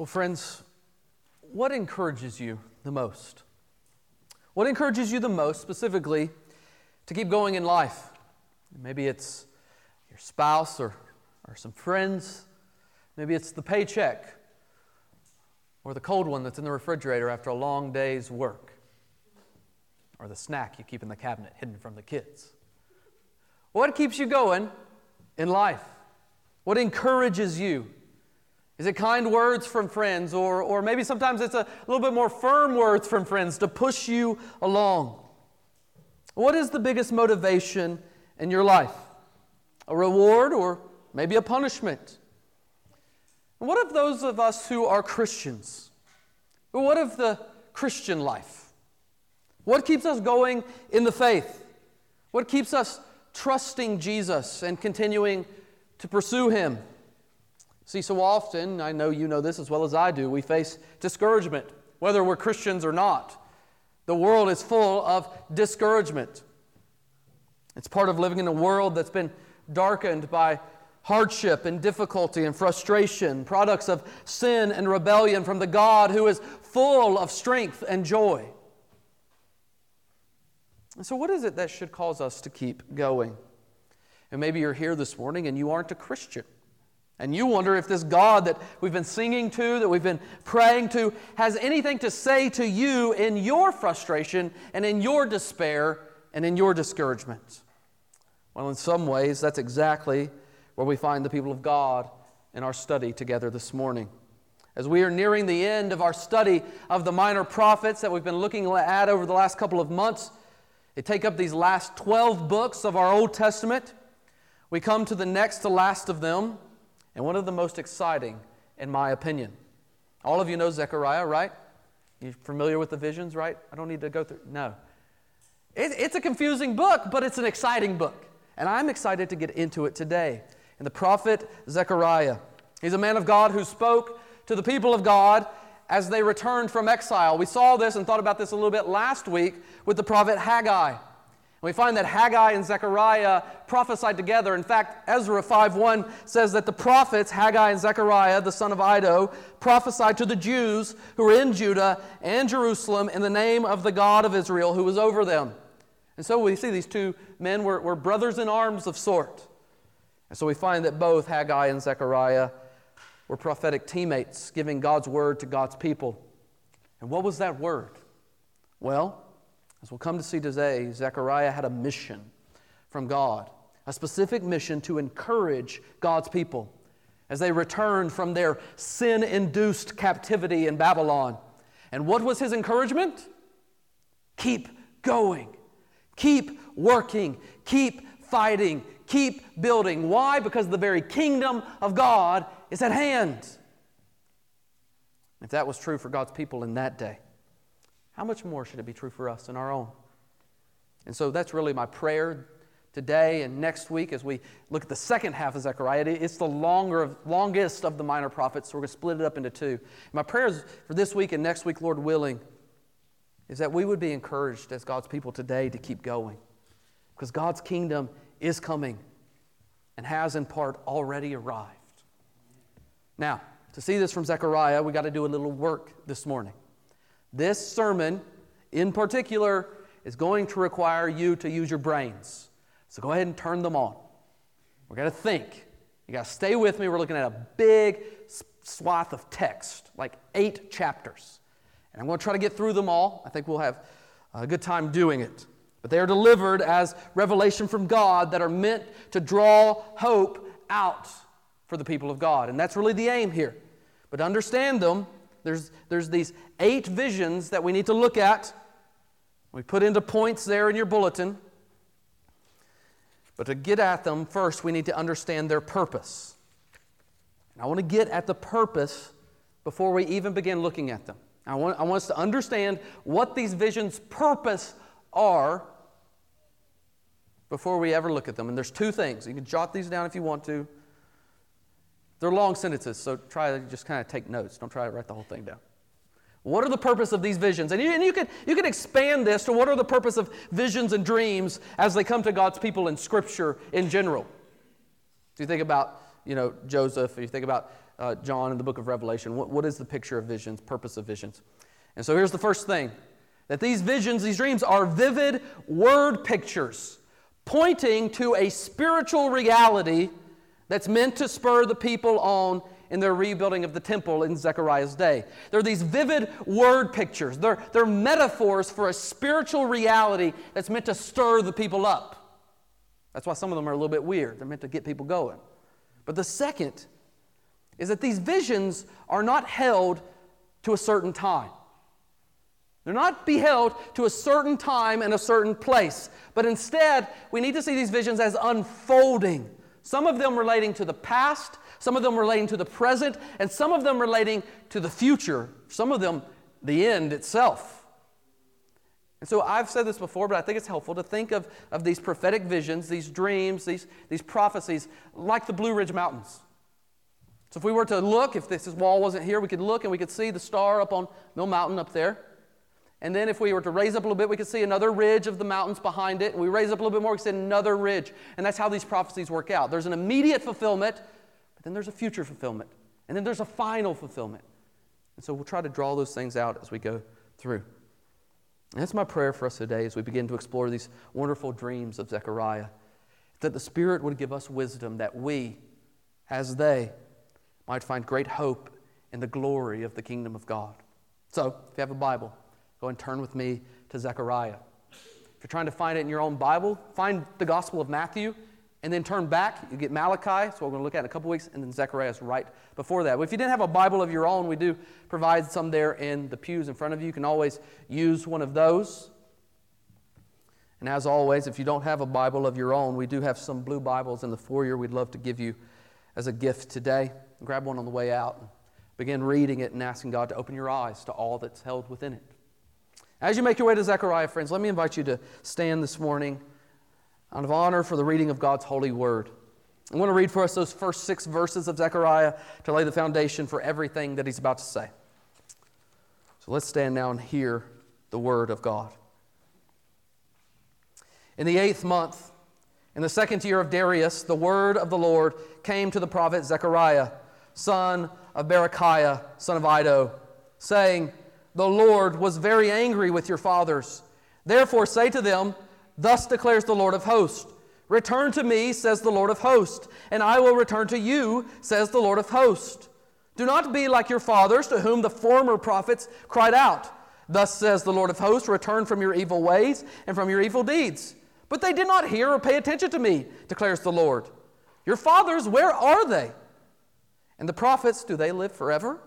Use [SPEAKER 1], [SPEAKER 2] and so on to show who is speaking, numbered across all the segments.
[SPEAKER 1] Well, friends, what encourages you the most? What encourages you the most, specifically, to keep going in life? Maybe it's your spouse or, or some friends. Maybe it's the paycheck or the cold one that's in the refrigerator after a long day's work or the snack you keep in the cabinet hidden from the kids. What keeps you going in life? What encourages you? Is it kind words from friends, or, or maybe sometimes it's a little bit more firm words from friends to push you along? What is the biggest motivation in your life? A reward or maybe a punishment? what of those of us who are Christians? What of the Christian life? What keeps us going in the faith? What keeps us trusting Jesus and continuing to pursue Him? See, so often, I know you know this as well as I do, we face discouragement, whether we're Christians or not. The world is full of discouragement. It's part of living in a world that's been darkened by hardship and difficulty and frustration, products of sin and rebellion from the God who is full of strength and joy. And so, what is it that should cause us to keep going? And maybe you're here this morning and you aren't a Christian. And you wonder if this God that we've been singing to, that we've been praying to, has anything to say to you in your frustration and in your despair and in your discouragement. Well, in some ways, that's exactly where we find the people of God in our study together this morning. As we are nearing the end of our study of the minor prophets that we've been looking at over the last couple of months, they take up these last 12 books of our Old Testament. We come to the next to last of them and one of the most exciting, in my opinion. All of you know Zechariah, right? You're familiar with the visions, right? I don't need to go through. No. It, it's a confusing book, but it's an exciting book. And I'm excited to get into it today. And the prophet Zechariah, he's a man of God who spoke to the people of God as they returned from exile. We saw this and thought about this a little bit last week with the prophet Haggai. We find that Haggai and Zechariah prophesied together. In fact, Ezra 5:1 says that the prophets Haggai and Zechariah, the son of Iddo, prophesied to the Jews who were in Judah and Jerusalem in the name of the God of Israel who was over them. And so we see these two men were, were brothers in arms of sort. And so we find that both Haggai and Zechariah were prophetic teammates, giving God's word to God's people. And what was that word? Well, as we'll come to see today, Zechariah had a mission from God, a specific mission to encourage God's people as they returned from their sin induced captivity in Babylon. And what was his encouragement? Keep going, keep working, keep fighting, keep building. Why? Because the very kingdom of God is at hand. If that was true for God's people in that day, how much more should it be true for us in our own? And so that's really my prayer today and next week as we look at the second half of Zechariah. It's the longer, longest of the minor prophets, so we're going to split it up into two. My prayers for this week and next week, Lord willing, is that we would be encouraged as God's people today to keep going. Because God's kingdom is coming and has in part already arrived. Now, to see this from Zechariah, we got to do a little work this morning. This sermon, in particular, is going to require you to use your brains. So go ahead and turn them on. We're going to think. You got to stay with me. We're looking at a big swath of text, like eight chapters. And I'm going to try to get through them all. I think we'll have a good time doing it. But they are delivered as revelation from God that are meant to draw hope out for the people of God. And that's really the aim here. But to understand them, there's, there's these eight visions that we need to look at. We put into points there in your bulletin. But to get at them, first we need to understand their purpose. And I want to get at the purpose before we even begin looking at them. I want, I want us to understand what these visions' purpose are before we ever look at them. And there's two things. You can jot these down if you want to. They're long sentences, so try to just kind of take notes. Don't try to write the whole thing down. What are the purpose of these visions? And you, and you, can, you can expand this to what are the purpose of visions and dreams as they come to God's people in Scripture in general. Do you think about you know, Joseph, you think about uh, John in the book of Revelation, what, what is the picture of visions, purpose of visions? And so here's the first thing that these visions, these dreams, are vivid word pictures pointing to a spiritual reality that's meant to spur the people on in their rebuilding of the temple in Zechariah's day. They're these vivid word pictures, they're, they're metaphors for a spiritual reality that's meant to stir the people up. That's why some of them are a little bit weird. They're meant to get people going. But the second is that these visions are not held to a certain time. They're not beheld to a certain time and a certain place, but instead, we need to see these visions as unfolding. Some of them relating to the past, some of them relating to the present, and some of them relating to the future, some of them the end itself. And so I've said this before, but I think it's helpful to think of, of these prophetic visions, these dreams, these, these prophecies, like the Blue Ridge Mountains. So if we were to look, if this wall wasn't here, we could look and we could see the star up on Mill Mountain up there. And then if we were to raise up a little bit, we could see another ridge of the mountains behind it. And we raise up a little bit more, we could see another ridge. And that's how these prophecies work out. There's an immediate fulfillment, but then there's a future fulfillment. And then there's a final fulfillment. And so we'll try to draw those things out as we go through. And that's my prayer for us today as we begin to explore these wonderful dreams of Zechariah. That the Spirit would give us wisdom that we, as they, might find great hope in the glory of the kingdom of God. So, if you have a Bible, Go and turn with me to Zechariah. If you're trying to find it in your own Bible, find the Gospel of Matthew and then turn back. You get Malachi, so we're going to look at in a couple weeks, and then Zechariah is right before that. But if you didn't have a Bible of your own, we do provide some there in the pews in front of you. You can always use one of those. And as always, if you don't have a Bible of your own, we do have some blue Bibles in the foyer we'd love to give you as a gift today. Grab one on the way out. Begin reading it and asking God to open your eyes to all that's held within it. As you make your way to Zechariah, friends, let me invite you to stand this morning out of honor for the reading of God's holy word. I want to read for us those first six verses of Zechariah to lay the foundation for everything that he's about to say. So let's stand now and hear the word of God. In the eighth month, in the second year of Darius, the word of the Lord came to the prophet Zechariah, son of Berechiah, son of Iddo, saying, the Lord was very angry with your fathers. Therefore, say to them, Thus declares the Lord of hosts Return to me, says the Lord of hosts, and I will return to you, says the Lord of hosts. Do not be like your fathers, to whom the former prophets cried out. Thus says the Lord of hosts Return from your evil ways and from your evil deeds. But they did not hear or pay attention to me, declares the Lord. Your fathers, where are they? And the prophets, do they live forever?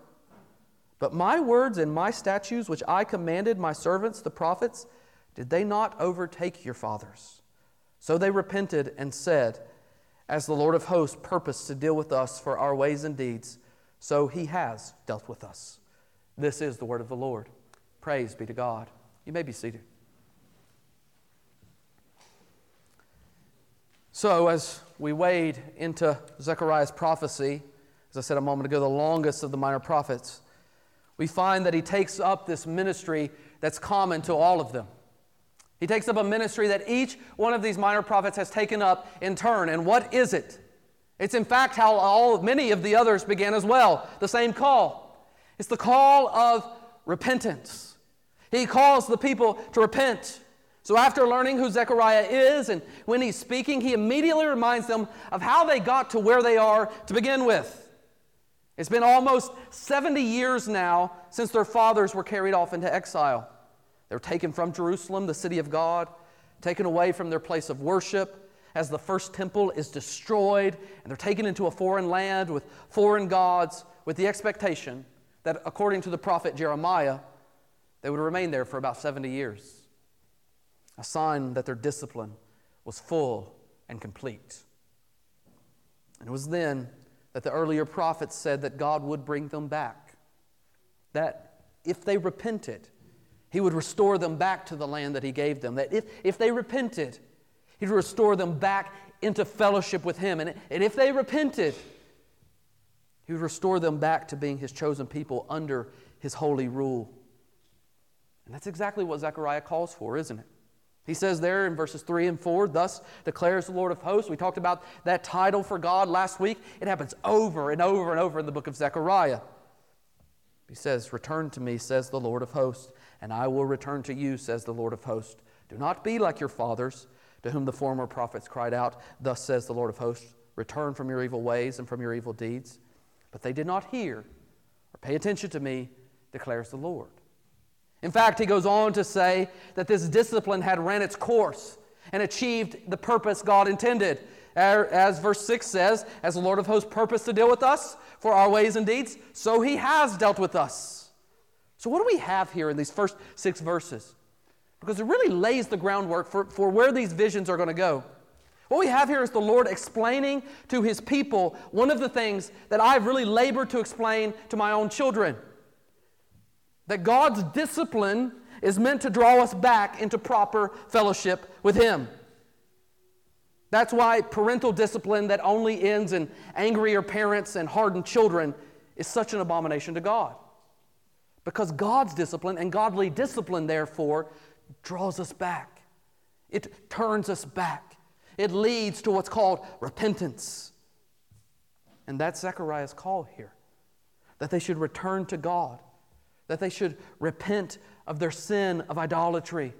[SPEAKER 1] But my words and my statutes, which I commanded my servants, the prophets, did they not overtake your fathers? So they repented and said, As the Lord of hosts purposed to deal with us for our ways and deeds, so he has dealt with us. This is the word of the Lord. Praise be to God. You may be seated. So, as we wade into Zechariah's prophecy, as I said a moment ago, the longest of the minor prophets, we find that he takes up this ministry that's common to all of them. He takes up a ministry that each one of these minor prophets has taken up in turn. And what is it? It's in fact how all many of the others began as well. The same call. It's the call of repentance. He calls the people to repent. So after learning who Zechariah is and when he's speaking, he immediately reminds them of how they got to where they are to begin with. It's been almost 70 years now since their fathers were carried off into exile. They were taken from Jerusalem, the city of God, taken away from their place of worship as the first temple is destroyed, and they're taken into a foreign land with foreign gods with the expectation that, according to the prophet Jeremiah, they would remain there for about 70 years. A sign that their discipline was full and complete. And it was then that the earlier prophets said that God would bring them back. That if they repented, He would restore them back to the land that He gave them. That if, if they repented, He'd restore them back into fellowship with Him. And, and if they repented, He would restore them back to being His chosen people under His holy rule. And that's exactly what Zechariah calls for, isn't it? He says there in verses 3 and 4, Thus declares the Lord of hosts. We talked about that title for God last week. It happens over and over and over in the book of Zechariah. He says, Return to me, says the Lord of hosts, and I will return to you, says the Lord of hosts. Do not be like your fathers, to whom the former prophets cried out, Thus says the Lord of hosts, Return from your evil ways and from your evil deeds. But they did not hear or pay attention to me, declares the Lord. In fact, he goes on to say that this discipline had ran its course and achieved the purpose God intended. Er, as verse 6 says, as the Lord of hosts purposed to deal with us for our ways and deeds, so he has dealt with us. So, what do we have here in these first six verses? Because it really lays the groundwork for, for where these visions are going to go. What we have here is the Lord explaining to his people one of the things that I've really labored to explain to my own children. That God's discipline is meant to draw us back into proper fellowship with Him. That's why parental discipline that only ends in angrier parents and hardened children is such an abomination to God. Because God's discipline and godly discipline, therefore, draws us back. It turns us back. It leads to what's called repentance. And that's Zechariah's call here that they should return to God that they should repent of their sin of idolatry,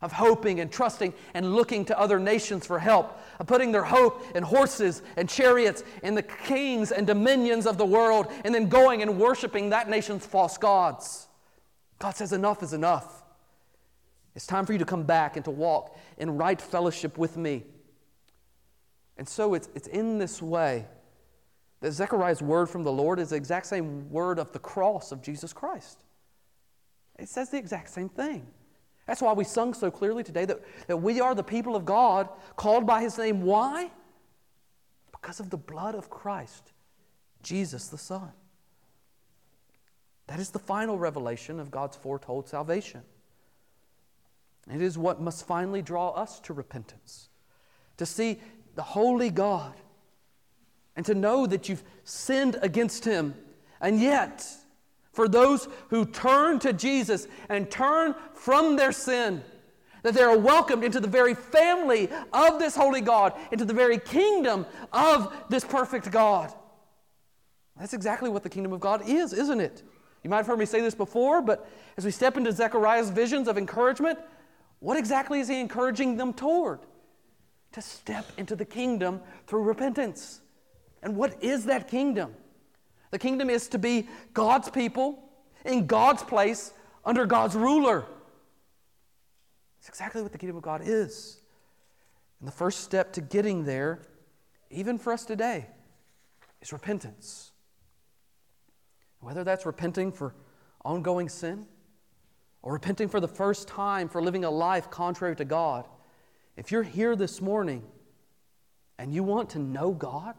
[SPEAKER 1] of hoping and trusting and looking to other nations for help, of putting their hope in horses and chariots, and the kings and dominions of the world, and then going and worshiping that nation's false gods. God says, Enough is enough. It's time for you to come back and to walk in right fellowship with me. And so it's, it's in this way that Zechariah's word from the Lord is the exact same word of the cross of Jesus Christ. It says the exact same thing. That's why we sung so clearly today that, that we are the people of God called by his name. Why? Because of the blood of Christ, Jesus the Son. That is the final revelation of God's foretold salvation. It is what must finally draw us to repentance, to see the holy God and to know that you've sinned against him. And yet, for those who turn to Jesus and turn from their sin, that they are welcomed into the very family of this holy God, into the very kingdom of this perfect God. That's exactly what the kingdom of God is, isn't it? You might have heard me say this before, but as we step into Zechariah's visions of encouragement, what exactly is he encouraging them toward? To step into the kingdom through repentance. And what is that kingdom? The kingdom is to be God's people in God's place under God's ruler. It's exactly what the kingdom of God is. And the first step to getting there, even for us today, is repentance. Whether that's repenting for ongoing sin or repenting for the first time for living a life contrary to God, if you're here this morning and you want to know God,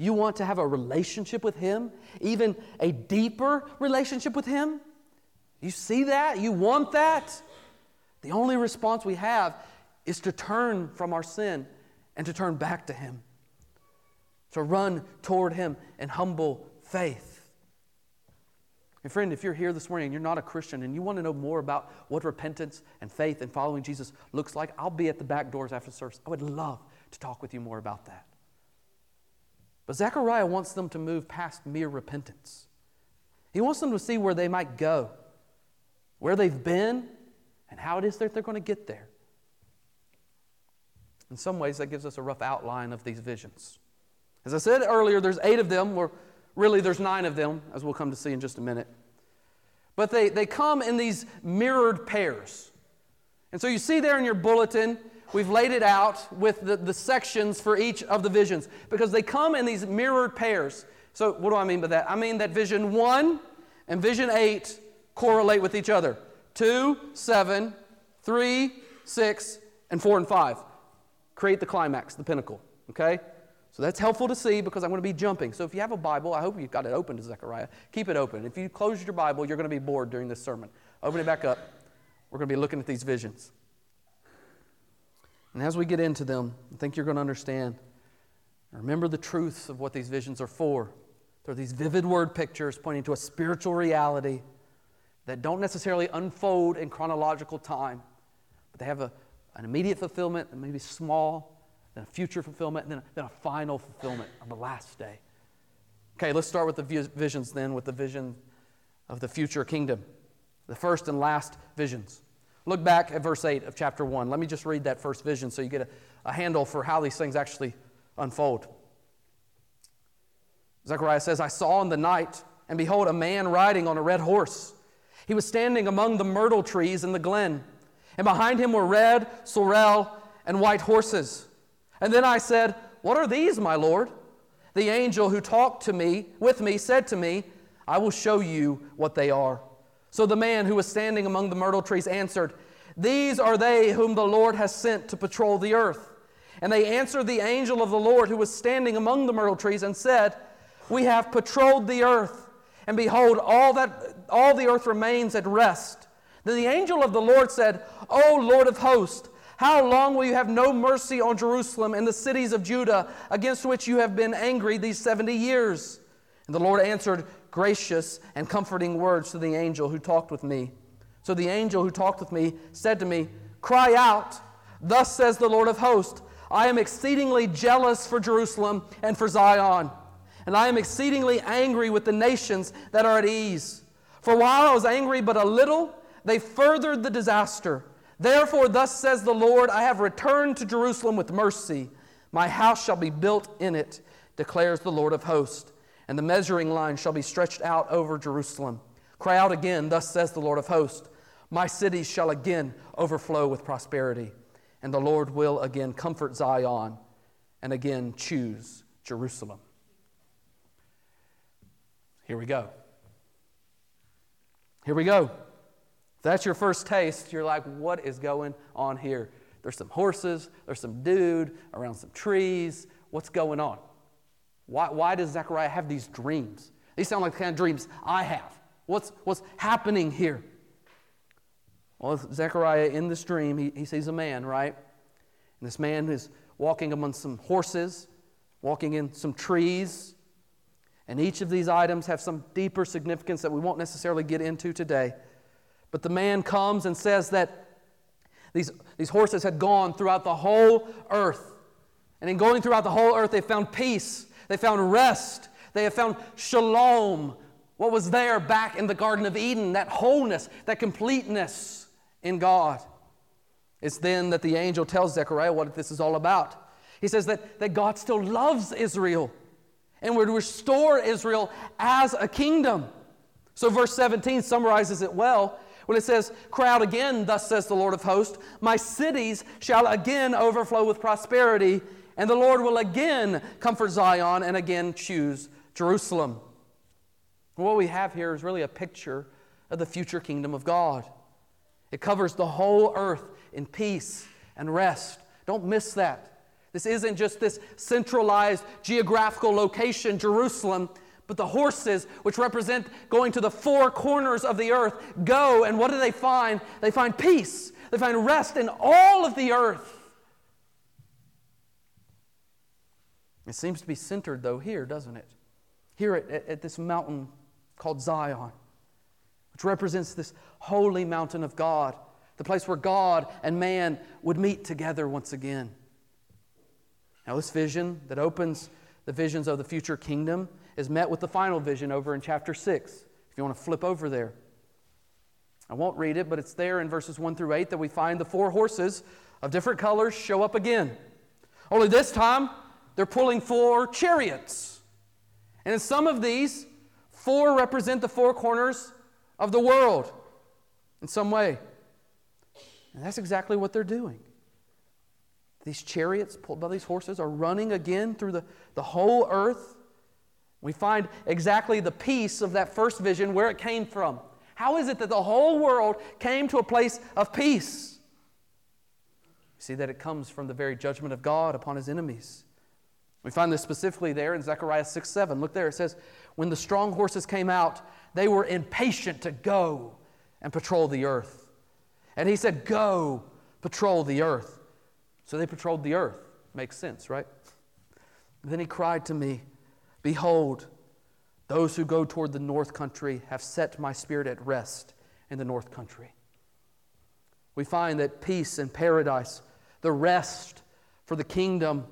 [SPEAKER 1] you want to have a relationship with Him, even a deeper relationship with Him? You see that? You want that? The only response we have is to turn from our sin and to turn back to Him, to run toward Him in humble faith. And friend, if you're here this morning and you're not a Christian and you want to know more about what repentance and faith and following Jesus looks like, I'll be at the back doors after service. I would love to talk with you more about that. But Zechariah wants them to move past mere repentance. He wants them to see where they might go, where they've been, and how it is that they're going to get there. In some ways, that gives us a rough outline of these visions. As I said earlier, there's eight of them, or really there's nine of them, as we'll come to see in just a minute. But they, they come in these mirrored pairs. And so you see there in your bulletin, we've laid it out with the, the sections for each of the visions because they come in these mirrored pairs. So, what do I mean by that? I mean that vision one and vision eight correlate with each other. Two, seven, three, six, and four and five create the climax, the pinnacle. Okay? So that's helpful to see because I'm going to be jumping. So if you have a Bible, I hope you've got it open to Zechariah. Keep it open. If you close your Bible, you're going to be bored during this sermon. Open it back up. We're going to be looking at these visions. And as we get into them, I think you're going to understand. Remember the truths of what these visions are for. They're these vivid word pictures pointing to a spiritual reality that don't necessarily unfold in chronological time, but they have a, an immediate fulfillment, and maybe small, then a future fulfillment, and then, then a final fulfillment on the last day. Okay, let's start with the visions then, with the vision of the future kingdom, the first and last visions. Look back at verse 8 of chapter 1. Let me just read that first vision so you get a, a handle for how these things actually unfold. Zechariah says, I saw in the night, and behold, a man riding on a red horse. He was standing among the myrtle trees in the glen, and behind him were red, sorrel, and white horses. And then I said, What are these, my Lord? The angel who talked to me, with me, said to me, I will show you what they are. So the man who was standing among the myrtle trees answered, These are they whom the Lord has sent to patrol the earth. And they answered the angel of the Lord who was standing among the myrtle trees and said, We have patrolled the earth, and behold, all, that, all the earth remains at rest. Then the angel of the Lord said, O Lord of hosts, how long will you have no mercy on Jerusalem and the cities of Judah against which you have been angry these 70 years? And the Lord answered gracious and comforting words to the angel who talked with me. So the angel who talked with me said to me, Cry out, thus says the Lord of hosts, I am exceedingly jealous for Jerusalem and for Zion, and I am exceedingly angry with the nations that are at ease. For while I was angry but a little, they furthered the disaster. Therefore, thus says the Lord I have returned to Jerusalem with mercy. My house shall be built in it, declares the Lord of hosts, and the measuring line shall be stretched out over Jerusalem. Cry out again, thus says the Lord of hosts My cities shall again overflow with prosperity, and the Lord will again comfort Zion and again choose Jerusalem. Here we go. Here we go. If that's your first taste, you're like, what is going on here? There's some horses, there's some dude around some trees. What's going on? Why, why does Zechariah have these dreams? These sound like the kind of dreams I have. What's, what's happening here? Well, Zechariah, in this dream, he, he sees a man, right? And this man is walking among some horses, walking in some trees. And each of these items have some deeper significance that we won't necessarily get into today. But the man comes and says that these, these horses had gone throughout the whole earth. And in going throughout the whole earth, they found peace, they found rest, they have found shalom, what was there back in the Garden of Eden, that wholeness, that completeness in God. It's then that the angel tells Zechariah what this is all about. He says that, that God still loves Israel and would restore Israel as a kingdom. So, verse 17 summarizes it well when it says, Crowd again, thus says the Lord of hosts, my cities shall again overflow with prosperity, and the Lord will again comfort Zion and again choose Jerusalem. what we have here is really a picture of the future kingdom of God. It covers the whole earth in peace and rest. Don't miss that. This isn't just this centralized geographical location, Jerusalem but the horses, which represent going to the four corners of the earth, go, and what do they find? They find peace, they find rest in all of the earth. It seems to be centered, though, here, doesn't it? Here at, at, at this mountain called Zion, which represents this holy mountain of God, the place where God and man would meet together once again. Now, this vision that opens the visions of the future kingdom is met with the final vision over in chapter 6. If you want to flip over there. I won't read it, but it's there in verses 1 through 8 that we find the four horses of different colors show up again. Only this time, they're pulling four chariots. And in some of these, four represent the four corners of the world in some way. And that's exactly what they're doing. These chariots pulled by these horses are running again through the, the whole earth. We find exactly the peace of that first vision where it came from. How is it that the whole world came to a place of peace? We see that it comes from the very judgment of God upon his enemies. We find this specifically there in Zechariah 6 7. Look there, it says, When the strong horses came out, they were impatient to go and patrol the earth. And he said, Go, patrol the earth. So they patrolled the earth. Makes sense, right? Then he cried to me, Behold, those who go toward the north country have set my spirit at rest in the north country. we find that peace and paradise, the rest for the kingdom,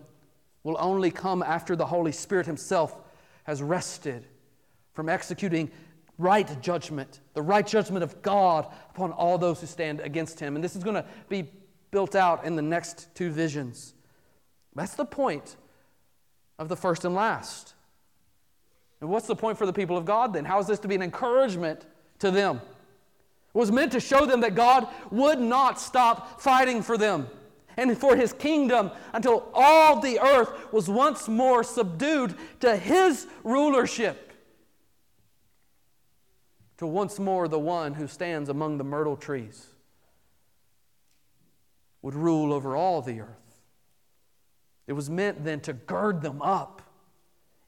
[SPEAKER 1] will only come after the Holy Spirit Himself has rested from executing right judgment, the right judgment of God upon all those who stand against Him. And this is going to be built out in the next two visions. That's the point of the first and last. And what's the point for the people of God then? How is this to be an encouragement to them? It was meant to show them that God would not stop fighting for them and for his kingdom until all the earth was once more subdued to his rulership. To once more the one who stands among the myrtle trees would rule over all the earth. It was meant then to gird them up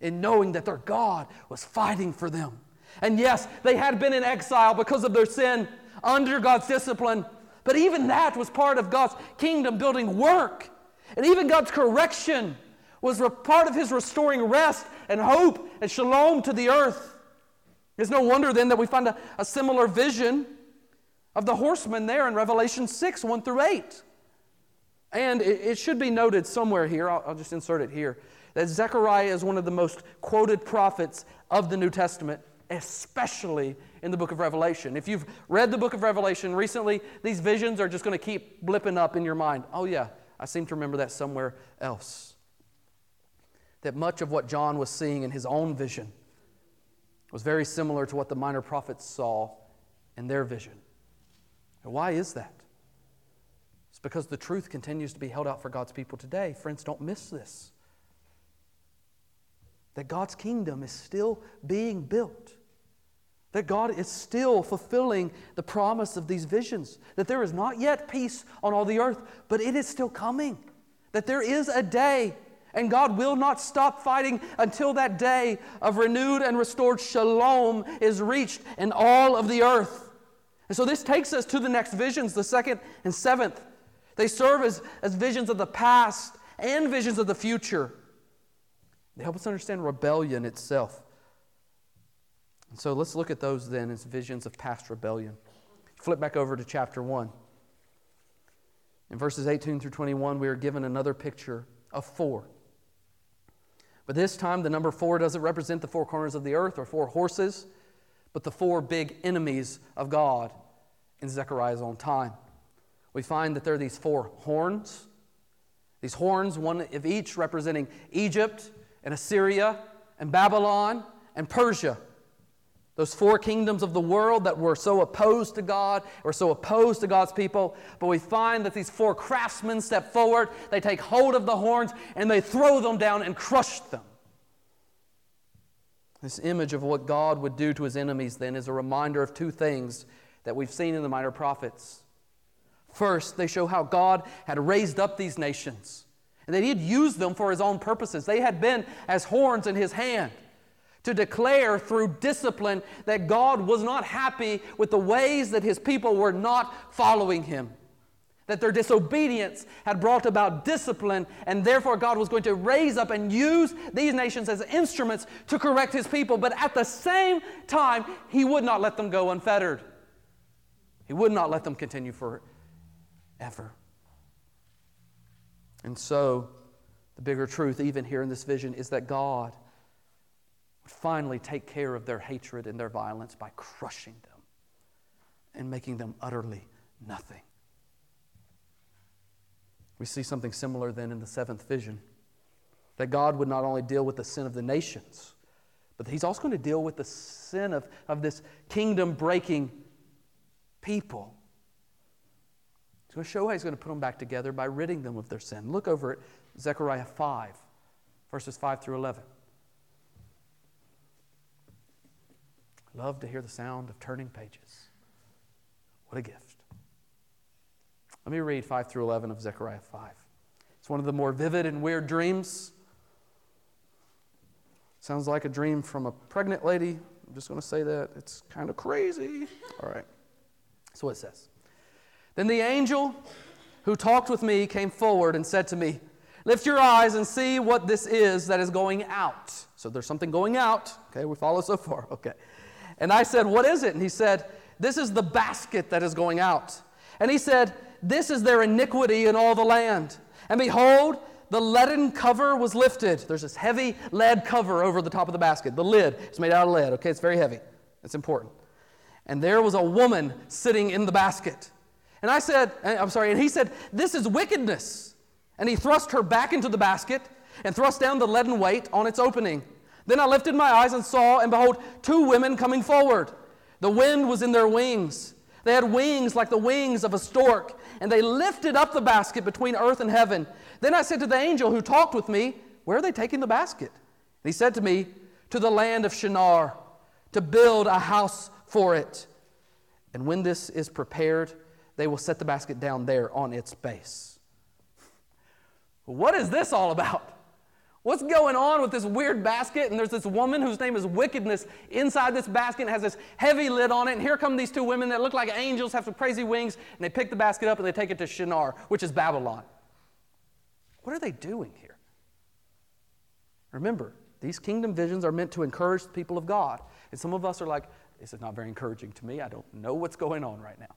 [SPEAKER 1] in knowing that their God was fighting for them. And yes, they had been in exile because of their sin under God's discipline, but even that was part of God's kingdom building work. And even God's correction was part of His restoring rest and hope and shalom to the earth. It's no wonder then that we find a, a similar vision of the horsemen there in Revelation 6 1 through 8. And it, it should be noted somewhere here, I'll, I'll just insert it here, that Zechariah is one of the most quoted prophets of the New Testament, especially in the book of Revelation. If you've read the book of Revelation recently, these visions are just going to keep blipping up in your mind. Oh, yeah, I seem to remember that somewhere else. That much of what John was seeing in his own vision was very similar to what the minor prophets saw in their vision. And why is that? It's because the truth continues to be held out for God's people today. Friends, don't miss this. That God's kingdom is still being built. That God is still fulfilling the promise of these visions. That there is not yet peace on all the earth, but it is still coming. That there is a day, and God will not stop fighting until that day of renewed and restored shalom is reached in all of the earth. And so this takes us to the next visions, the second and seventh. They serve as, as visions of the past and visions of the future. They help us understand rebellion itself. And so let's look at those then as visions of past rebellion. Flip back over to chapter 1. In verses 18 through 21, we are given another picture of four. But this time, the number four doesn't represent the four corners of the earth or four horses, but the four big enemies of God in Zechariah's own time we find that there are these four horns. These horns, one of each representing Egypt and Assyria and Babylon and Persia. Those four kingdoms of the world that were so opposed to God, or so opposed to God's people. But we find that these four craftsmen step forward, they take hold of the horns, and they throw them down and crush them. This image of what God would do to his enemies then is a reminder of two things that we've seen in the minor prophets. First, they show how God had raised up these nations and that He had used them for His own purposes. They had been as horns in His hand to declare through discipline that God was not happy with the ways that His people were not following Him. That their disobedience had brought about discipline, and therefore God was going to raise up and use these nations as instruments to correct His people. But at the same time, He would not let them go unfettered. He would not let them continue for ever. And so, the bigger truth, even here in this vision, is that God finally take care of their hatred and their violence by crushing them and making them utterly nothing. We see something similar then in the seventh vision that God would not only deal with the sin of the nations, but He's also going to deal with the sin of, of this kingdom breaking people. He's going to show how he's going to put them back together by ridding them of their sin. Look over at Zechariah 5, verses 5 through 11. Love to hear the sound of turning pages. What a gift. Let me read 5 through 11 of Zechariah 5. It's one of the more vivid and weird dreams. Sounds like a dream from a pregnant lady. I'm just going to say that. It's kind of crazy. All right. So what it says. Then the angel who talked with me came forward and said to me, Lift your eyes and see what this is that is going out. So there's something going out. Okay, we follow so far. Okay. And I said, What is it? And he said, This is the basket that is going out. And he said, This is their iniquity in all the land. And behold, the leaden cover was lifted. There's this heavy lead cover over the top of the basket. The lid is made out of lead, okay? It's very heavy. It's important. And there was a woman sitting in the basket. And I said, eh, I'm sorry, and he said, This is wickedness. And he thrust her back into the basket and thrust down the leaden weight on its opening. Then I lifted my eyes and saw, and behold, two women coming forward. The wind was in their wings. They had wings like the wings of a stork, and they lifted up the basket between earth and heaven. Then I said to the angel who talked with me, Where are they taking the basket? And he said to me, To the land of Shinar, to build a house for it. And when this is prepared, they will set the basket down there on its base. What is this all about? What's going on with this weird basket? And there's this woman whose name is Wickedness inside this basket and has this heavy lid on it. And here come these two women that look like angels, have some crazy wings, and they pick the basket up and they take it to Shinar, which is Babylon. What are they doing here? Remember, these kingdom visions are meant to encourage the people of God. And some of us are like, this is not very encouraging to me. I don't know what's going on right now.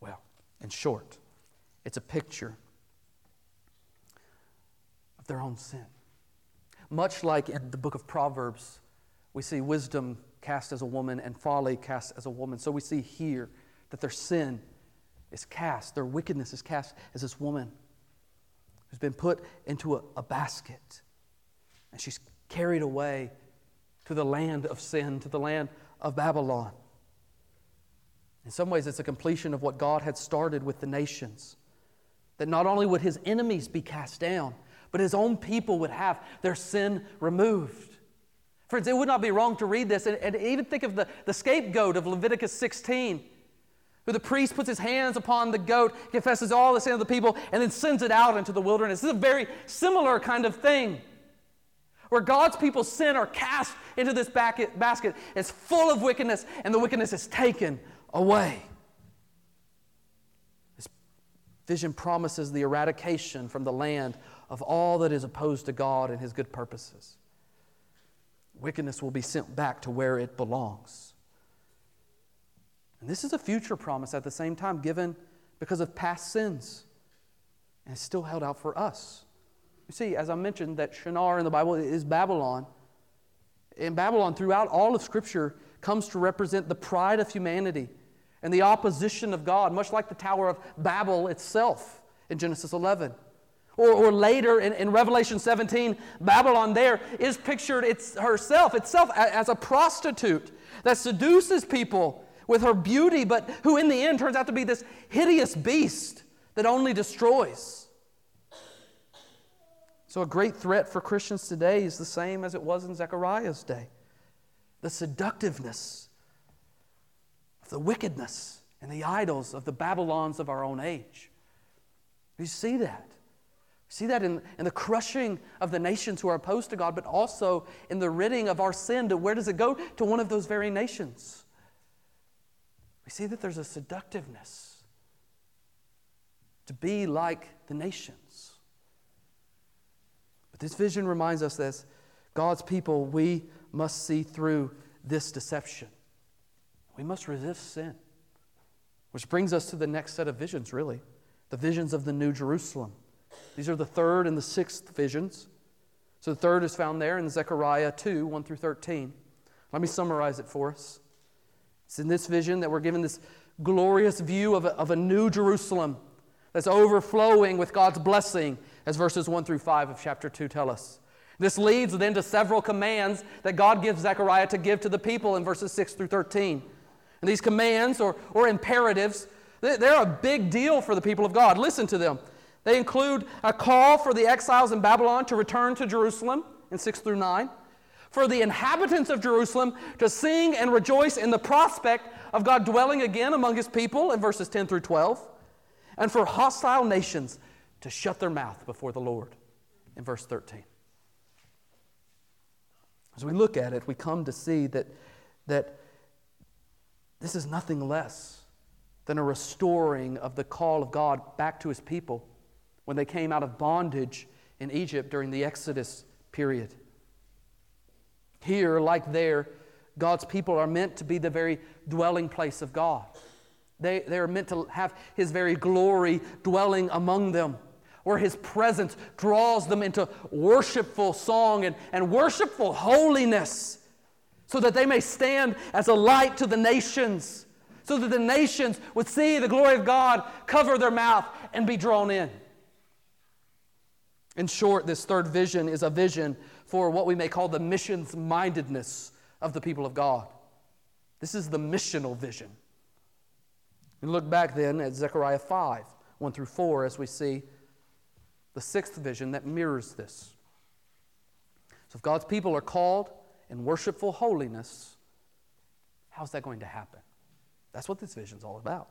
[SPEAKER 1] Well, in short, it's a picture their own sin. Much like in the book of Proverbs, we see wisdom cast as a woman and folly cast as a woman. So we see here that their sin is cast, their wickedness is cast as this woman who's been put into a, a basket. And she's carried away to the land of sin, to the land of Babylon. In some ways, it's a completion of what God had started with the nations. That not only would his enemies be cast down, but his own people would have their sin removed. Friends, it would not be wrong to read this and, and even think of the, the scapegoat of Leviticus 16, who the priest puts his hands upon the goat, confesses all the sin of the people, and then sends it out into the wilderness. This is a very similar kind of thing. Where God's people's sin are cast into this basket, it's full of wickedness, and the wickedness is taken away. This vision promises the eradication from the land of all that is opposed to God and His good purposes. Wickedness will be sent back to where it belongs. And this is a future promise at the same time given because of past sins. And still held out for us. You see, as I mentioned, that Shinar in the Bible is Babylon. And Babylon, throughout all of Scripture, comes to represent the pride of humanity and the opposition of God, much like the Tower of Babel itself in Genesis 11. Or, or later in, in Revelation 17, Babylon there is pictured it's herself, itself as a prostitute that seduces people with her beauty, but who in the end turns out to be this hideous beast that only destroys. So, a great threat for Christians today is the same as it was in Zechariah's day the seductiveness of the wickedness and the idols of the Babylons of our own age. You see that? See that in, in the crushing of the nations who are opposed to God, but also in the ridding of our sin. To where does it go? To one of those very nations. We see that there's a seductiveness to be like the nations. But this vision reminds us that God's people, we must see through this deception. We must resist sin. Which brings us to the next set of visions, really the visions of the New Jerusalem. These are the third and the sixth visions. So the third is found there in Zechariah 2 1 through 13. Let me summarize it for us. It's in this vision that we're given this glorious view of a, of a new Jerusalem that's overflowing with God's blessing, as verses 1 through 5 of chapter 2 tell us. This leads then to several commands that God gives Zechariah to give to the people in verses 6 through 13. And these commands or, or imperatives, they're a big deal for the people of God. Listen to them. They include a call for the exiles in Babylon to return to Jerusalem in 6 through 9, for the inhabitants of Jerusalem to sing and rejoice in the prospect of God dwelling again among his people in verses 10 through 12, and for hostile nations to shut their mouth before the Lord in verse 13. As we look at it, we come to see that, that this is nothing less than a restoring of the call of God back to his people when they came out of bondage in Egypt during the Exodus period. Here, like there, God's people are meant to be the very dwelling place of God. They, they are meant to have His very glory dwelling among them, where His presence draws them into worshipful song and, and worshipful holiness, so that they may stand as a light to the nations, so that the nations would see the glory of God cover their mouth and be drawn in. In short, this third vision is a vision for what we may call the missions mindedness of the people of God. This is the missional vision. We look back then at Zechariah 5, 1 through 4, as we see the sixth vision that mirrors this. So, if God's people are called in worshipful holiness, how's that going to happen? That's what this vision is all about.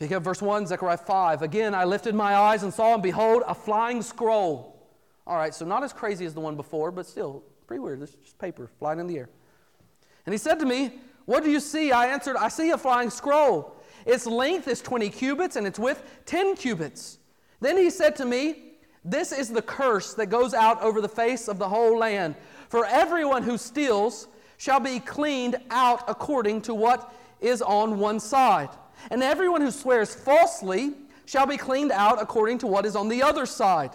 [SPEAKER 1] Pick up verse 1, Zechariah 5. Again, I lifted my eyes and saw, and behold, a flying scroll. All right, so not as crazy as the one before, but still pretty weird. It's just paper flying in the air. And he said to me, What do you see? I answered, I see a flying scroll. Its length is 20 cubits, and its width 10 cubits. Then he said to me, This is the curse that goes out over the face of the whole land. For everyone who steals shall be cleaned out according to what is on one side. And everyone who swears falsely shall be cleaned out according to what is on the other side.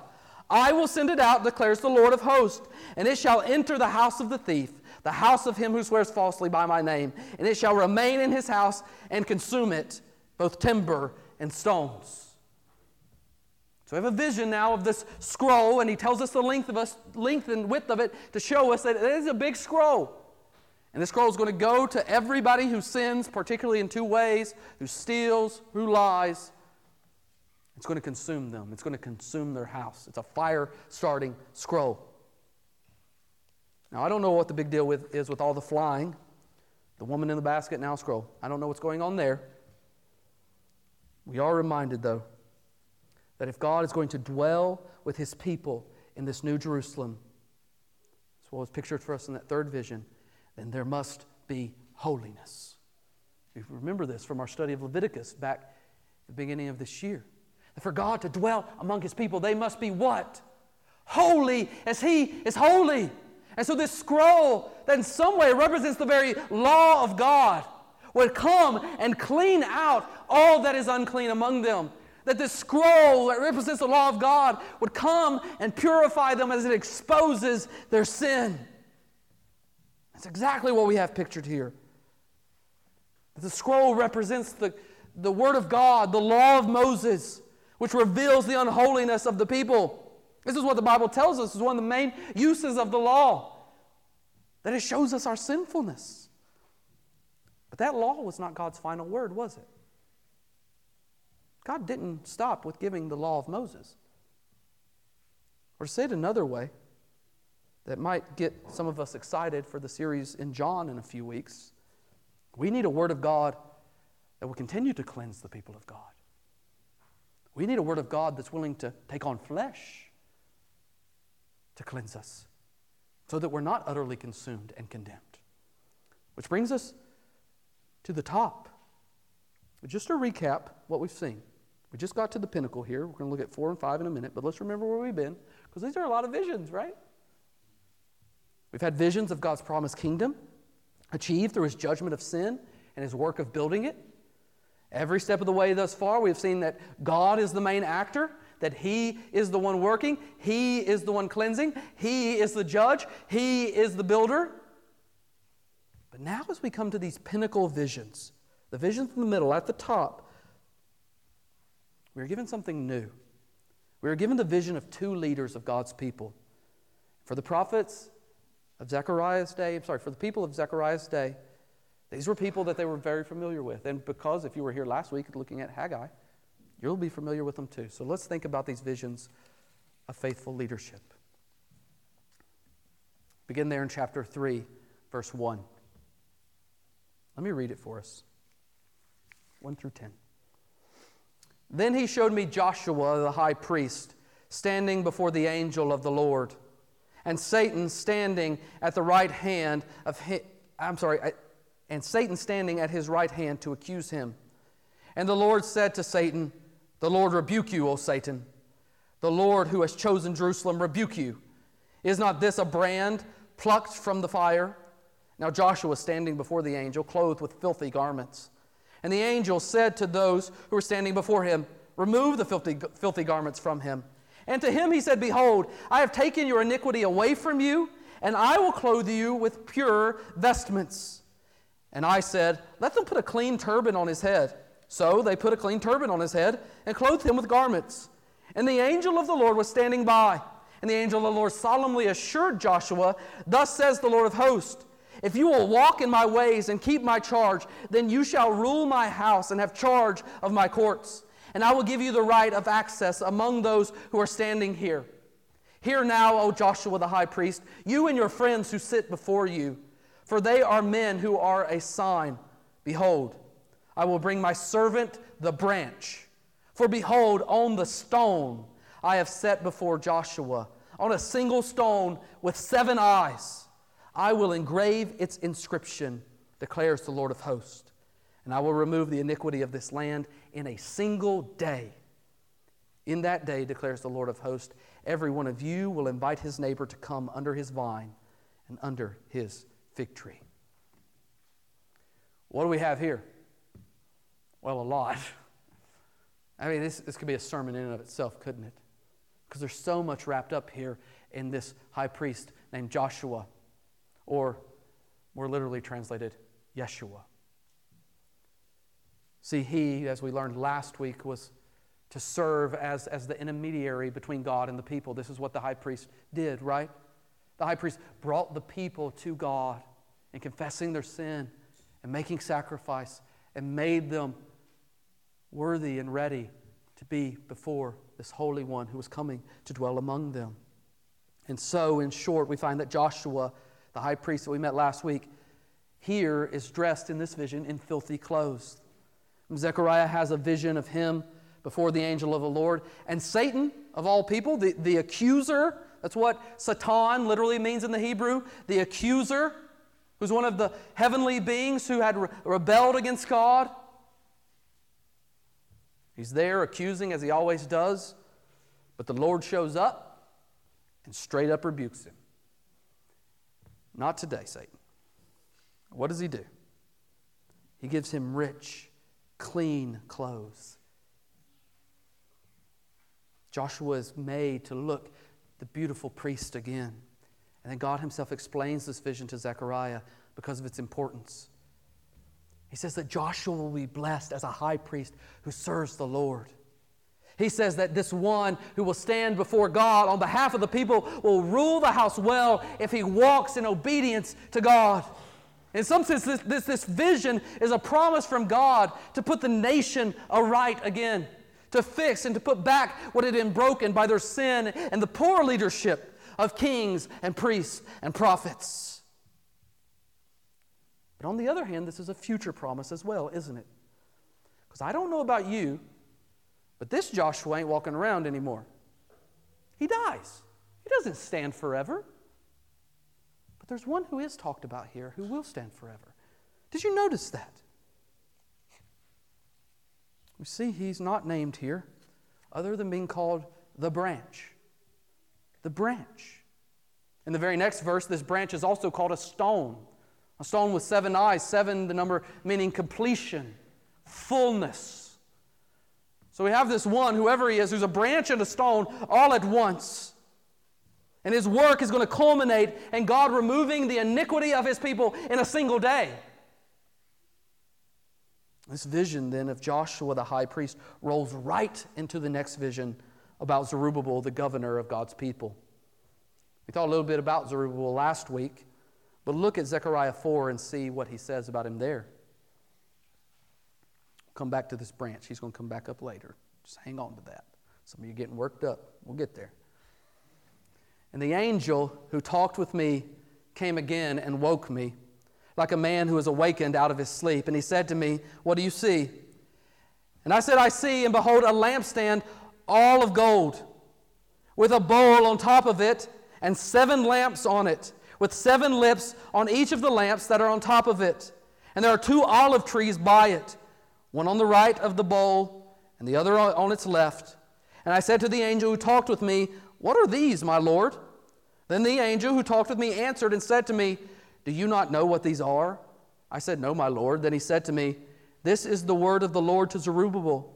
[SPEAKER 1] I will send it out, declares the Lord of hosts, and it shall enter the house of the thief the house of him who swears falsely by my name, and it shall remain in his house and consume it, both timber and stones. So we have a vision now of this scroll, and he tells us the length of us, length and width of it to show us that it is a big scroll. And this scroll is going to go to everybody who sins, particularly in two ways who steals, who lies. It's going to consume them, it's going to consume their house. It's a fire starting scroll. Now, I don't know what the big deal with, is with all the flying. The woman in the basket now scroll. I don't know what's going on there. We are reminded, though, that if God is going to dwell with his people in this new Jerusalem, as well as pictured for us in that third vision, then there must be holiness. We remember this from our study of Leviticus back at the beginning of this year. For God to dwell among his people, they must be what? Holy as he is holy. And so, this scroll that in some way represents the very law of God would come and clean out all that is unclean among them. That this scroll that represents the law of God would come and purify them as it exposes their sin. That's exactly what we have pictured here. The scroll represents the, the Word of God, the law of Moses, which reveals the unholiness of the people. This is what the Bible tells us is one of the main uses of the law that it shows us our sinfulness. But that law was not God's final word, was it? God didn't stop with giving the law of Moses. Or say it another way, that might get some of us excited for the series in John in a few weeks. We need a word of God that will continue to cleanse the people of God. We need a word of God that's willing to take on flesh to cleanse us so that we're not utterly consumed and condemned. Which brings us to the top. Just to recap what we've seen, we just got to the pinnacle here. We're going to look at four and five in a minute, but let's remember where we've been because these are a lot of visions, right? We've had visions of God's promised kingdom achieved through his judgment of sin and his work of building it. Every step of the way thus far, we've seen that God is the main actor that He is the one working, He is the one cleansing, He is the judge, He is the builder. But now, as we come to these pinnacle visions, the visions in the middle, at the top, we are given something new. We are given the vision of two leaders of God's people. For the prophets of Zechariah's day, I'm sorry, for the people of Zechariah's day, these were people that they were very familiar with. And because, if you were here last week looking at Haggai, You'll be familiar with them too. So let's think about these visions of faithful leadership. Begin there in chapter 3, verse 1. Let me read it for us 1 through 10. Then he showed me Joshua, the high priest, standing before the angel of the Lord, and Satan standing at the right hand of him. I'm sorry, and Satan standing at his right hand to accuse him. And the Lord said to Satan, the Lord rebuke you, O Satan. The Lord who has chosen Jerusalem rebuke you. Is not this a brand plucked from the fire? Now Joshua was standing before the angel, clothed with filthy garments. And the angel said to those who were standing before him, Remove the filthy, filthy garments from him. And to him he said, Behold, I have taken your iniquity away from you, and I will clothe you with pure vestments. And I said, Let them put a clean turban on his head. So they put a clean turban on his head and clothed him with garments. And the angel of the Lord was standing by. And the angel of the Lord solemnly assured Joshua, Thus says the Lord of hosts, If you will walk in my ways and keep my charge, then you shall rule my house and have charge of my courts and I will give you the right of access among those who are standing here. Hear now, O Joshua the high priest, you and your friends who sit before you, for they are men who are a sign. Behold, I will bring my servant the branch. For behold, on the stone I have set before Joshua, on a single stone with seven eyes, I will engrave its inscription, declares the Lord of hosts. And I will remove the iniquity of this land in a single day. In that day, declares the Lord of hosts, every one of you will invite his neighbor to come under his vine and under his fig tree. What do we have here? Well, a lot. I mean, this, this could be a sermon in and of itself, couldn't it? Because there's so much wrapped up here in this high priest named Joshua, or more literally translated, Yeshua. See, he, as we learned last week, was to serve as, as the intermediary between God and the people. This is what the high priest did, right? The high priest brought the people to God and confessing their sin and making sacrifice and made them worthy and ready to be before this Holy One who was coming to dwell among them. And so, in short, we find that Joshua, the high priest that we met last week, here is dressed in this vision in filthy clothes. Zechariah has a vision of him before the angel of the Lord. And Satan, of all people, the, the accuser, that's what Satan literally means in the Hebrew, the accuser, who's one of the heavenly beings who had re- rebelled against God. He's there accusing as he always does, but the Lord shows up and straight up rebukes him. Not today, Satan. What does he do? He gives him rich clean clothes. Joshua is made to look the beautiful priest again. And then God Himself explains this vision to Zechariah because of its importance. He says that Joshua will be blessed as a high priest who serves the Lord. He says that this one who will stand before God on behalf of the people will rule the house well if he walks in obedience to God. In some sense, this, this, this vision is a promise from God to put the nation aright again, to fix and to put back what had been broken by their sin and the poor leadership of kings and priests and prophets. But on the other hand, this is a future promise as well, isn't it? Because I don't know about you, but this Joshua ain't walking around anymore. He dies, he doesn't stand forever. But there's one who is talked about here who will stand forever. Did you notice that? We see he's not named here other than being called the branch. The branch. In the very next verse, this branch is also called a stone. A stone with seven eyes, seven, the number meaning completion, fullness. So we have this one, whoever he is, who's a branch and a stone all at once. And his work is going to culminate in God removing the iniquity of his people in a single day. This vision then of Joshua the high priest rolls right into the next vision about Zerubbabel, the governor of God's people. We thought a little bit about Zerubbabel last week, but look at Zechariah 4 and see what he says about him there. come back to this branch. He's going to come back up later. Just hang on to that. Some of you are getting worked up. We'll get there. And the angel who talked with me came again and woke me, like a man who is awakened out of his sleep. And he said to me, What do you see? And I said, I see, and behold, a lampstand all of gold, with a bowl on top of it, and seven lamps on it, with seven lips on each of the lamps that are on top of it. And there are two olive trees by it, one on the right of the bowl, and the other on its left. And I said to the angel who talked with me, What are these, my Lord? Then the angel who talked with me answered and said to me, Do you not know what these are? I said, No, my Lord. Then he said to me, This is the word of the Lord to Zerubbabel.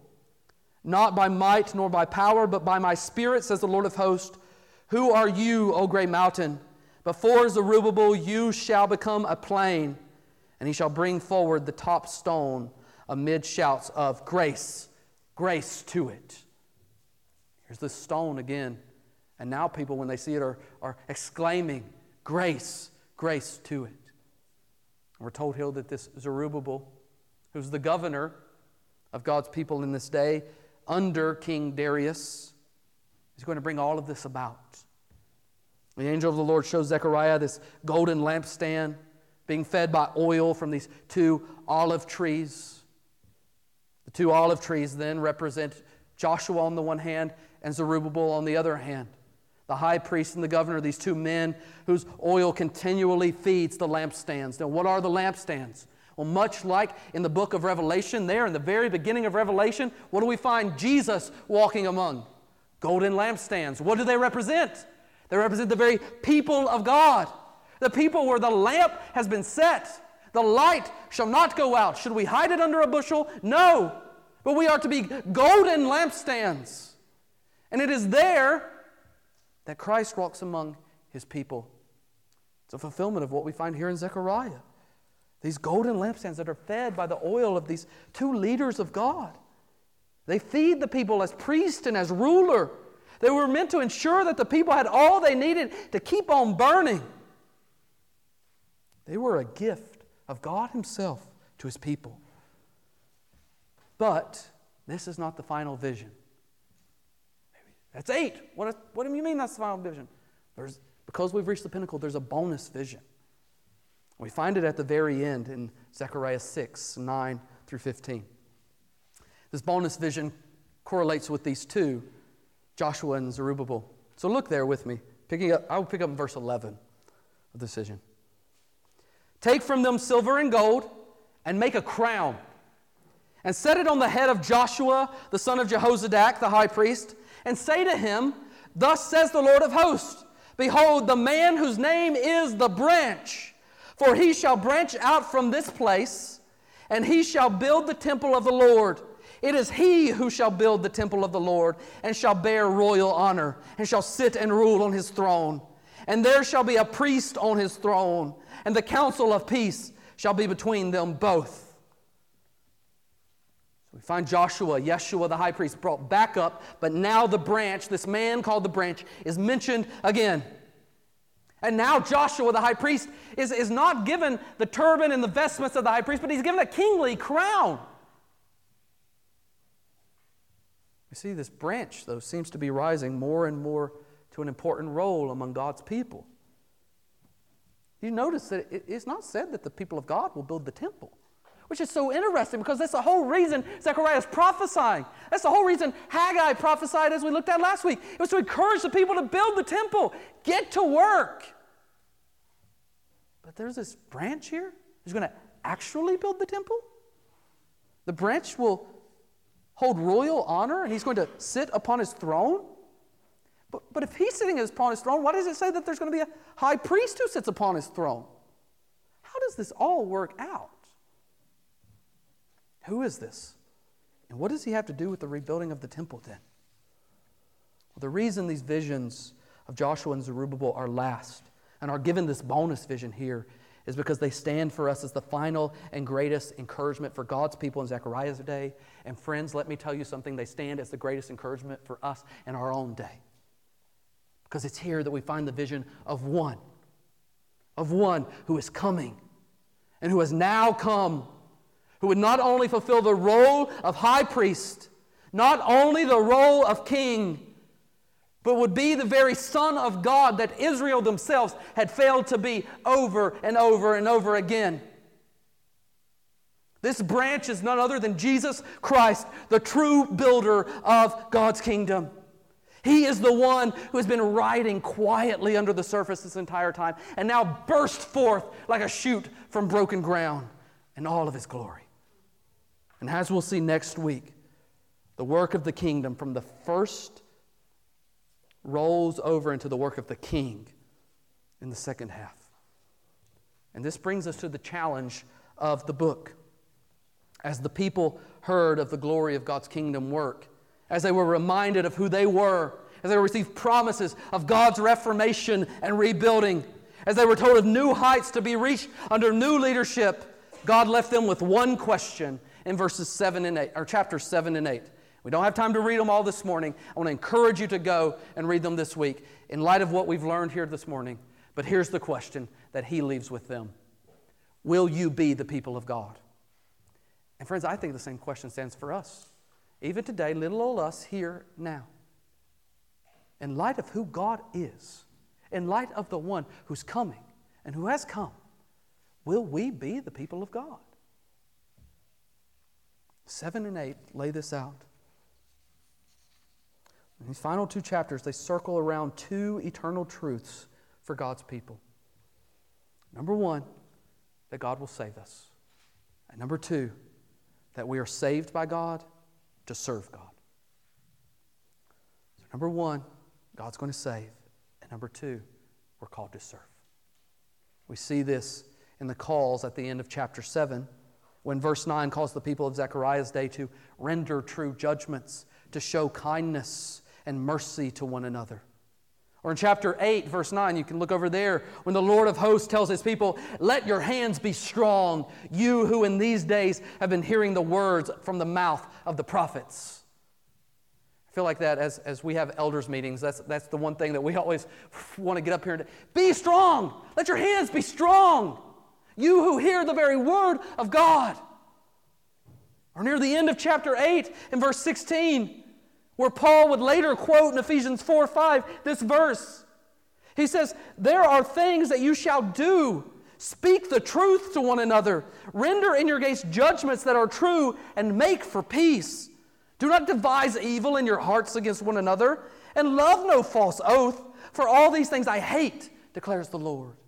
[SPEAKER 1] Not by might nor by power, but by my spirit, says the Lord of hosts. Who are you, O great mountain? Before Zerubbabel, you shall become a plain, and he shall bring forward the top stone amid shouts of grace, grace to it. Here's the stone again. And now people, when they see it, are, are exclaiming, Grace, grace to it. And we're told here that this Zerubbabel, who's the governor of God's people in this day, under King Darius, is going to bring all of this about. The angel of the Lord shows Zechariah this golden lampstand being fed by oil from these two olive trees. The two olive trees then represent Joshua on the one hand and Zerubbabel on the other hand the high priest and the governor, these two men whose oil continually feeds the lampstands. Now, what are the lampstands? Well, much like in the book of Revelation, there in the very beginning of Revelation, what do we find Jesus walking among? Golden lampstands. What do they represent? They represent the very people of God, the people where the lamp has been set. The light shall not go out. Should we hide it under a bushel? No. But we are to be golden lampstands. And it is there that Christ walks among his people. It's a fulfillment of what we find here in Zechariah. These golden lampstands that are fed by the oil of these two leaders of God. They feed the people as priest and as ruler. They were meant to ensure that the people had all they needed to keep on burning. They were a gift of God Himself to His people. But this is not the final vision. That's eight. What, what do you mean that's the final vision? There's, because we've reached the pinnacle, there's a bonus vision. We find it at the very end in Zechariah 6, 9 through 15. This bonus vision correlates with these two, Joshua and Zerubbabel. So look there with me. Picking up, I'll pick up verse 11 of the vision. Take from them silver and gold and make a crown and set it on the head of Joshua, the son of Jehozadak, the high priest and say to him, Thus says the Lord of hosts Behold, the man whose name is the branch, for he shall branch out from this place, and he shall build the temple of the Lord. It is he who shall build the temple of the Lord, and shall bear royal honor, and shall sit and rule on his throne. And there shall be a priest on his throne, and the counsel of peace shall be between them both. We find Joshua, Yeshua, the high priest, brought back up, but now the branch, this man called the branch, is mentioned again. And now Joshua, the high priest, is, is not given the turban and the vestments of the high priest, but he's given a kingly crown. You see, this branch, though, seems to be rising more and more to an important role among God's people. You notice that it's not said that the people of God will build the temple which is so interesting because that's the whole reason Zechariah is prophesying. That's the whole reason Haggai prophesied as we looked at last week. It was to encourage the people to build the temple, get to work. But there's this branch here who's going to actually build the temple. The branch will hold royal honor and he's going to sit upon his throne. But, but if he's sitting upon his throne, why does it say that there's going to be a high priest who sits upon his throne? How does this all work out? Who is this? And what does he have to do with the rebuilding of the temple then? Well, the reason these visions of Joshua and Zerubbabel are last and are given this bonus vision here is because they stand for us as the final and greatest encouragement for God's people in Zechariah's day. And friends, let me tell you something, they stand as the greatest encouragement for us in our own day. Because it's here that we find the vision of one, of one who is coming and who has now come who would not only fulfill the role of high priest, not only the role of king, but would be the very Son of God that Israel themselves had failed to be over and over and over again. This branch is none other than Jesus Christ, the true builder of God's kingdom. He is the one who has been riding quietly under the surface this entire time and now burst forth like a shoot from broken ground in all of his glory. And as we'll see next week, the work of the kingdom from the first rolls over into the work of the king in the second half. And this brings us to the challenge of the book. As the people heard of the glory of God's kingdom work, as they were reminded of who they were, as they received promises of God's reformation and rebuilding, as they were told of new heights to be reached under new leadership, God left them with one question in verses 7 and 8, or chapters 7 and 8. We don't have time to read them all this morning. I want to encourage you to go and read them this week in light of what we've learned here this morning. But here's the question that he leaves with them Will you be the people of God? And friends, I think the same question stands for us. Even today, little old us here now. In light of who God is, in light of the one who's coming and who has come, will we be the people of God? Seven and eight lay this out. In these final two chapters, they circle around two eternal truths for God's people. Number one, that God will save us. And number two, that we are saved by God to serve God. So, number one, God's going to save. And number two, we're called to serve. We see this in the calls at the end of chapter 7 when verse 9 calls the people of Zechariah's day to render true judgments, to show kindness and mercy to one another. Or in chapter 8, verse 9, you can look over there when the Lord of hosts tells his people, Let your hands be strong, you who in these days have been hearing the words from the mouth of the prophets. I feel like that as, as we have elders' meetings. That's, that's the one thing that we always want to get up here and be strong. Let your hands be strong. You who hear the very word of God. Or near the end of chapter 8, in verse 16, where Paul would later quote in Ephesians 4 5 this verse. He says, There are things that you shall do. Speak the truth to one another. Render in your gates judgments that are true and make for peace. Do not devise evil in your hearts against one another, and love no false oath, for all these things I hate, declares the Lord.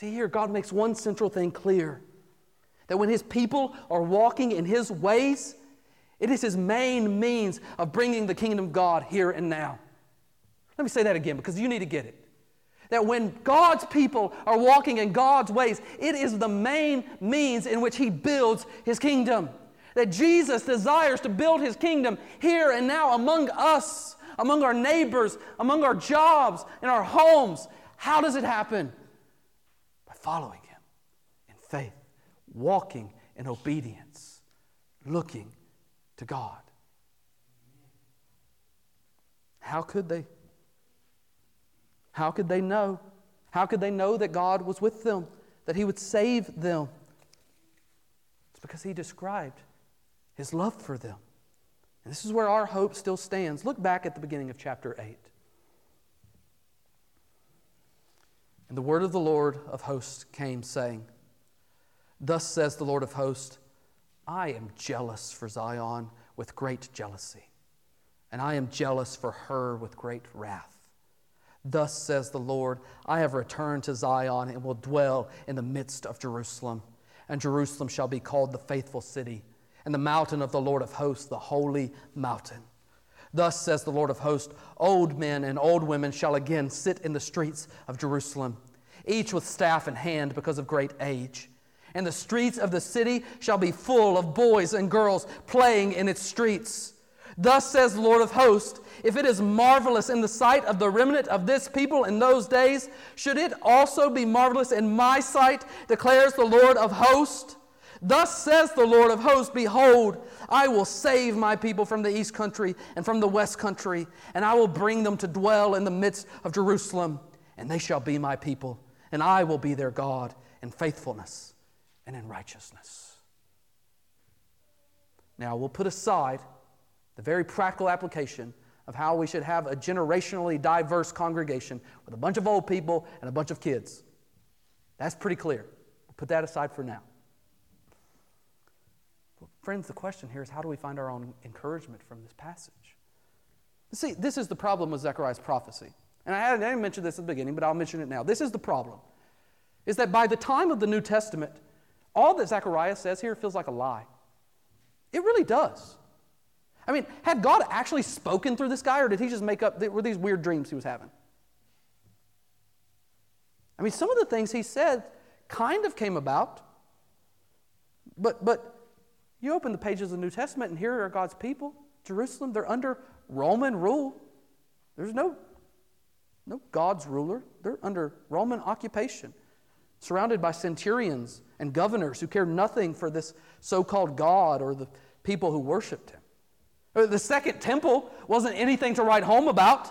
[SPEAKER 1] See here, God makes one central thing clear that when His people are walking in His ways, it is his main means of bringing the kingdom of God here and now. Let me say that again because you need to get it. That when God's people are walking in God's ways, it is the main means in which he builds his kingdom. That Jesus desires to build his kingdom here and now among us, among our neighbors, among our jobs, in our homes. How does it happen? Following him in faith, walking in obedience, looking to God. How could they? How could they know? How could they know that God was with them, that He would save them? It's because He described His love for them. And this is where our hope still stands. Look back at the beginning of chapter 8. And the word of the Lord of hosts came, saying, Thus says the Lord of hosts, I am jealous for Zion with great jealousy, and I am jealous for her with great wrath. Thus says the Lord I have returned to Zion and will dwell in the midst of Jerusalem. And Jerusalem shall be called the faithful city, and the mountain of the Lord of hosts, the holy mountain. Thus says the Lord of hosts Old men and old women shall again sit in the streets of Jerusalem, each with staff in hand because of great age and the streets of the city shall be full of boys and girls playing in its streets. Thus says the Lord of hosts If it is marvelous in the sight of the remnant of this people in those days, should it also be marvelous in my sight, declares the Lord of hosts? Thus says the Lord of hosts Behold, I will save my people from the east country and from the west country, and I will bring them to dwell in the midst of Jerusalem, and they shall be my people, and I will be their God in faithfulness and in righteousness. Now, we'll put aside the very practical application of how we should have a generationally diverse congregation with a bunch of old people and a bunch of kids. That's pretty clear. We'll put that aside for now. Friends, the question here is how do we find our own encouragement from this passage? See, this is the problem with Zechariah's prophecy. And I didn't mention this at the beginning, but I'll mention it now. This is the problem. Is that by the time of the New Testament, all that Zechariah says here feels like a lie. It really does. I mean, had God actually spoken through this guy, or did he just make up, were these weird dreams he was having? I mean, some of the things he said kind of came about. But, but you open the pages of the New Testament, and here are God's people, Jerusalem. They're under Roman rule. There's no, no God's ruler. They're under Roman occupation, surrounded by centurions and governors who care nothing for this so called God or the people who worshiped him. Uh, the second temple wasn't anything to write home about.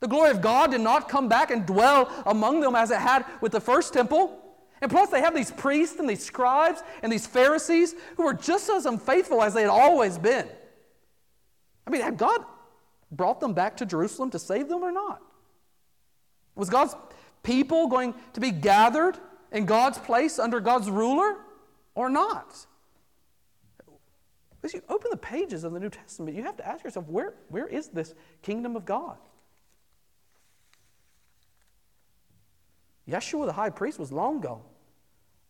[SPEAKER 1] The glory of God did not come back and dwell among them as it had with the first temple. And plus, they have these priests and these scribes and these Pharisees who were just as unfaithful as they had always been. I mean, had God brought them back to Jerusalem to save them or not? Was God's people going to be gathered in God's place under God's ruler or not? As you open the pages of the New Testament, you have to ask yourself where, where is this kingdom of God? Yeshua the high priest was long gone.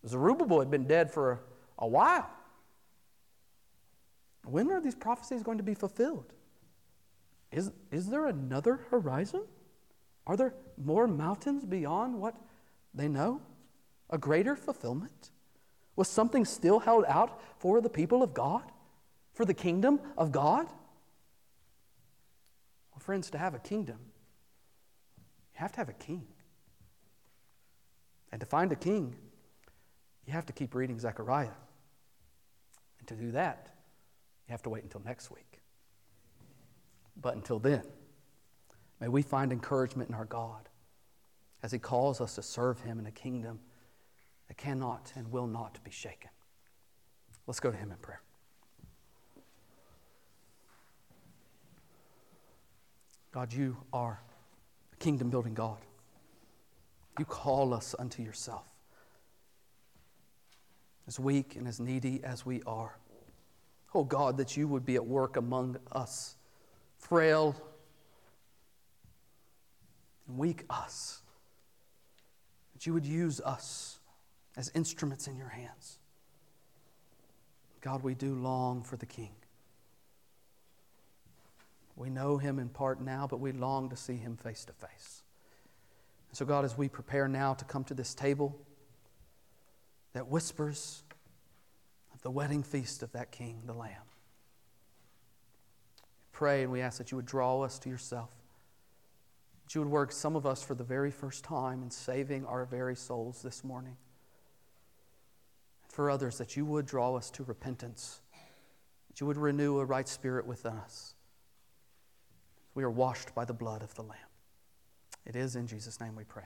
[SPEAKER 1] Zerubbabel had been dead for a while. When are these prophecies going to be fulfilled? Is, is there another horizon? Are there more mountains beyond what they know? A greater fulfillment? Was something still held out for the people of God? For the kingdom of God? Well, friends, to have a kingdom, you have to have a king. And to find a king, you have to keep reading Zechariah. And to do that, you have to wait until next week. But until then, may we find encouragement in our God as He calls us to serve Him in a kingdom that cannot and will not be shaken. Let's go to Him in prayer. God, you are a kingdom building God. You call us unto yourself. As weak and as needy as we are. Oh God, that you would be at work among us, frail and weak us. That you would use us as instruments in your hands. God, we do long for the King. We know him in part now, but we long to see him face to face. And so, God, as we prepare now to come to this table that whispers of the wedding feast of that King, the Lamb, We pray and we ask that you would draw us to yourself. That you would work some of us for the very first time in saving our very souls this morning. For others, that you would draw us to repentance, that you would renew a right spirit within us. We are washed by the blood of the Lamb. It is in Jesus' name we pray.